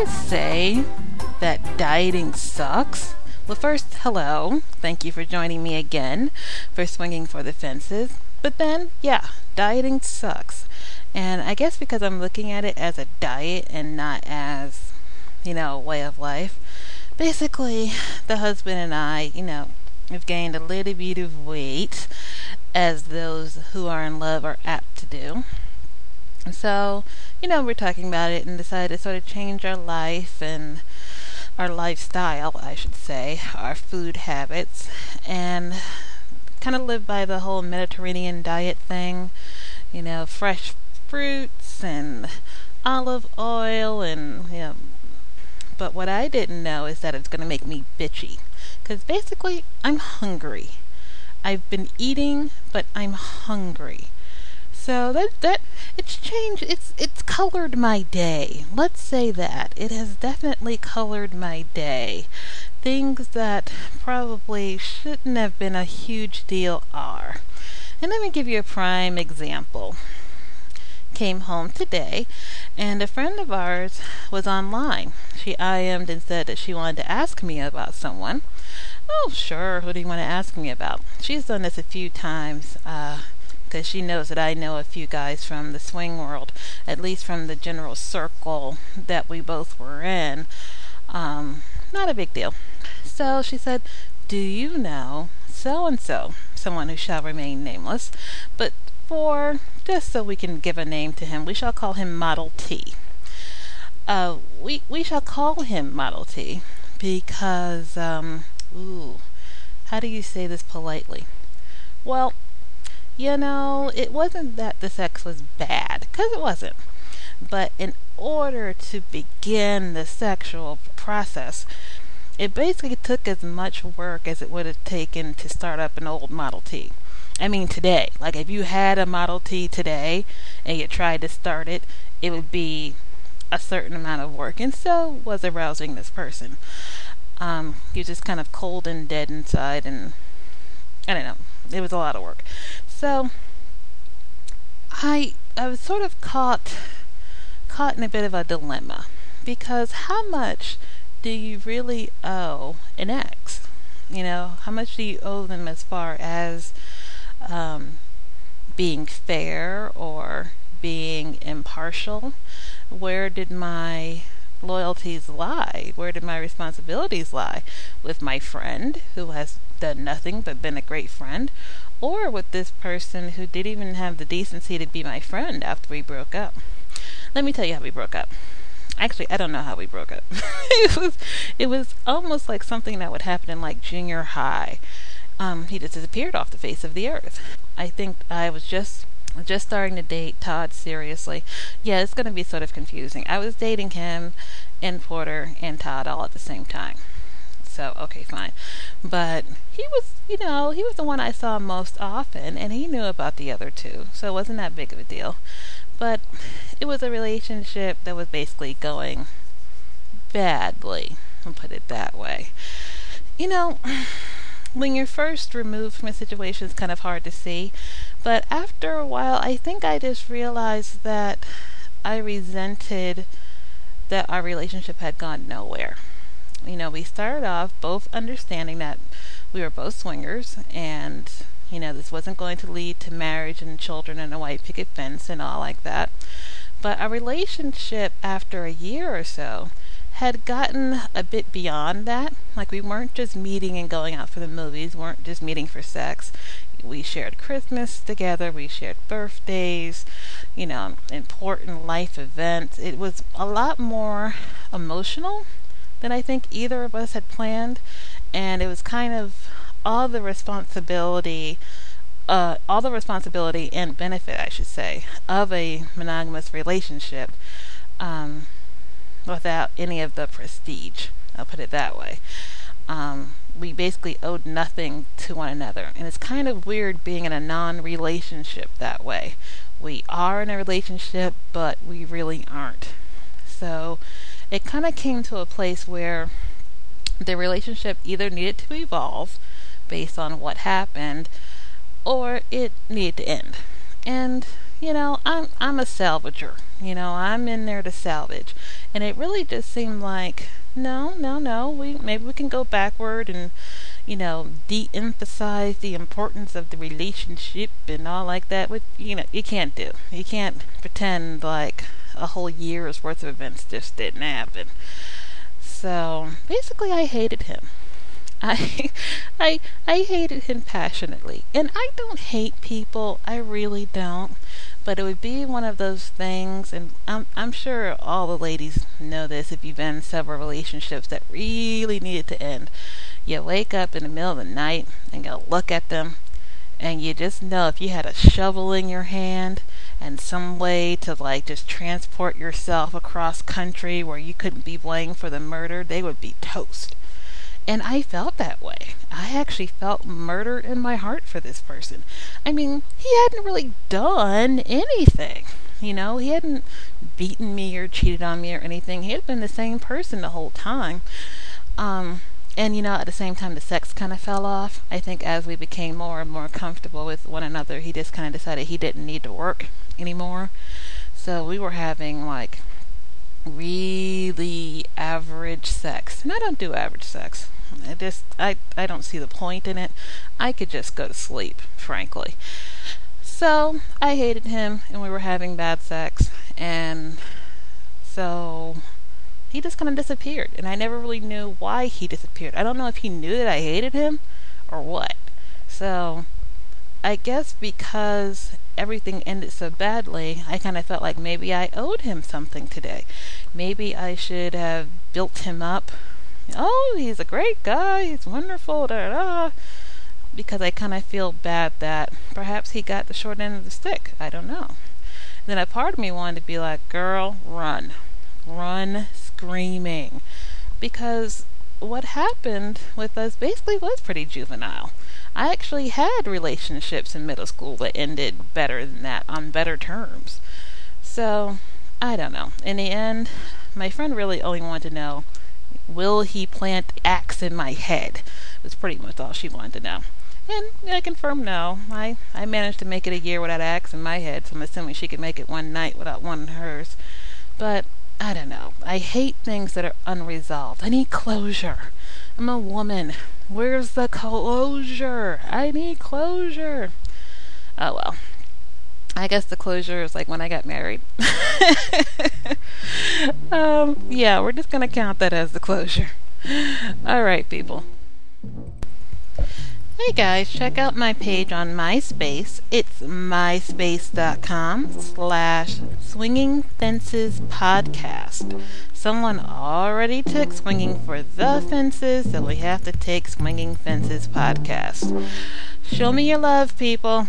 to say that dieting sucks? Well, first, hello. Thank you for joining me again for Swinging for the Fences. But then, yeah, dieting sucks. And I guess because I'm looking at it as a diet and not as, you know, a way of life, basically, the husband and I, you know, have gained a little bit of weight, as those who are in love are apt to do. So, you know, we're talking about it and decided to sort of change our life and our lifestyle, I should say, our food habits, and kind of live by the whole Mediterranean diet thing. You know, fresh fruits and olive oil and, you know. But what I didn't know is that it's going to make me bitchy. Because basically, I'm hungry. I've been eating, but I'm hungry. So that that it's changed. It's it's colored my day. Let's say that it has definitely colored my day. Things that probably shouldn't have been a huge deal are. And let me give you a prime example. Came home today, and a friend of ours was online. She IM'd and said that she wanted to ask me about someone. Oh, sure. Who do you want to ask me about? She's done this a few times. Uh, because she knows that I know a few guys from the swing world, at least from the general circle that we both were in. Um, not a big deal. So she said, Do you know so and so? Someone who shall remain nameless. But for, just so we can give a name to him, we shall call him Model T. Uh, we, we shall call him Model T because, um, ooh, how do you say this politely? Well, you know, it wasn't that the sex was bad, because it wasn't. But in order to begin the sexual process, it basically took as much work as it would have taken to start up an old Model T. I mean, today. Like, if you had a Model T today and you tried to start it, it would be a certain amount of work. And so was arousing this person. Um, you're just kind of cold and dead inside, and I don't know. It was a lot of work. So I I was sort of caught caught in a bit of a dilemma because how much do you really owe an ex? You know, how much do you owe them as far as um, being fair or being impartial? Where did my loyalties lie? Where did my responsibilities lie? With my friend who has done nothing but been a great friend, or with this person who didn't even have the decency to be my friend after we broke up. Let me tell you how we broke up. Actually, I don't know how we broke up. it was it was almost like something that would happen in like junior high. Um, he just disappeared off the face of the earth. I think I was just just starting to date Todd seriously. Yeah, it's going to be sort of confusing. I was dating him and Porter and Todd all at the same time so okay, fine. But he was, you know, he was the one I saw most often, and he knew about the other two, so it wasn't that big of a deal. But it was a relationship that was basically going badly, I'll put it that way. You know, when you're first removed from a situation, it's kind of hard to see. But after a while, I think I just realized that I resented that our relationship had gone nowhere you know, we started off both understanding that we were both swingers and, you know, this wasn't going to lead to marriage and children and a white picket fence and all like that. But our relationship after a year or so had gotten a bit beyond that. Like we weren't just meeting and going out for the movies, weren't just meeting for sex. We shared Christmas together, we shared birthdays, you know, important life events. It was a lot more emotional than I think either of us had planned, and it was kind of all the responsibility, uh, all the responsibility and benefit, I should say, of a monogamous relationship, um, without any of the prestige. I'll put it that way. Um, we basically owed nothing to one another, and it's kind of weird being in a non-relationship that way. We are in a relationship, but we really aren't. So it kind of came to a place where the relationship either needed to evolve based on what happened or it needed to end. And, you know, I'm I'm a salvager. You know, I'm in there to salvage. And it really just seemed like no, no, no. We maybe we can go backward and you know, de-emphasize the importance of the relationship and all like that. Which you know, you can't do. You can't pretend like a whole year's worth of events just didn't happen. So basically, I hated him. I, I, I hated him passionately, and I don't hate people. I really don't. But it would be one of those things, and I'm I'm sure all the ladies know this if you've been in several relationships that really needed to end. You wake up in the middle of the night and go look at them, and you just know if you had a shovel in your hand and some way to like just transport yourself across country where you couldn't be blamed for the murder, they would be toast. And I felt that way. I actually felt murder in my heart for this person. I mean, he hadn't really done anything. You know, he hadn't beaten me or cheated on me or anything. He had been the same person the whole time. Um, and you know, at the same time, the sex kind of fell off. I think as we became more and more comfortable with one another, he just kind of decided he didn't need to work anymore. So we were having like really average sex. And I don't do average sex. I just I I don't see the point in it. I could just go to sleep, frankly. So I hated him, and we were having bad sex, and so he just kind of disappeared, and I never really knew why he disappeared. I don't know if he knew that I hated him or what. So I guess because everything ended so badly, I kind of felt like maybe I owed him something today. Maybe I should have built him up oh, he's a great guy, he's wonderful, da da. Because I kind of feel bad that perhaps he got the short end of the stick. I don't know. Then a part of me wanted to be like, girl, run. Run screaming. Because what happened with us basically was pretty juvenile. I actually had relationships in middle school that ended better than that, on better terms. So, I don't know. In the end, my friend really only wanted to know Will he plant axe in my head? Was pretty much all she wanted to know. And I confirmed no. I, I managed to make it a year without axe in my head, so I'm assuming she could make it one night without one in hers. But I don't know. I hate things that are unresolved. I need closure. I'm a woman. Where's the closure? I need closure. Oh well. I guess the closure is like when I got married. um, yeah, we're just going to count that as the closure. All right, people. Hey guys, check out my page on MySpace. It's myspace.com slash swinging fences podcast. Someone already took swinging for the fences, so we have to take swinging fences podcast. Show me your love, people.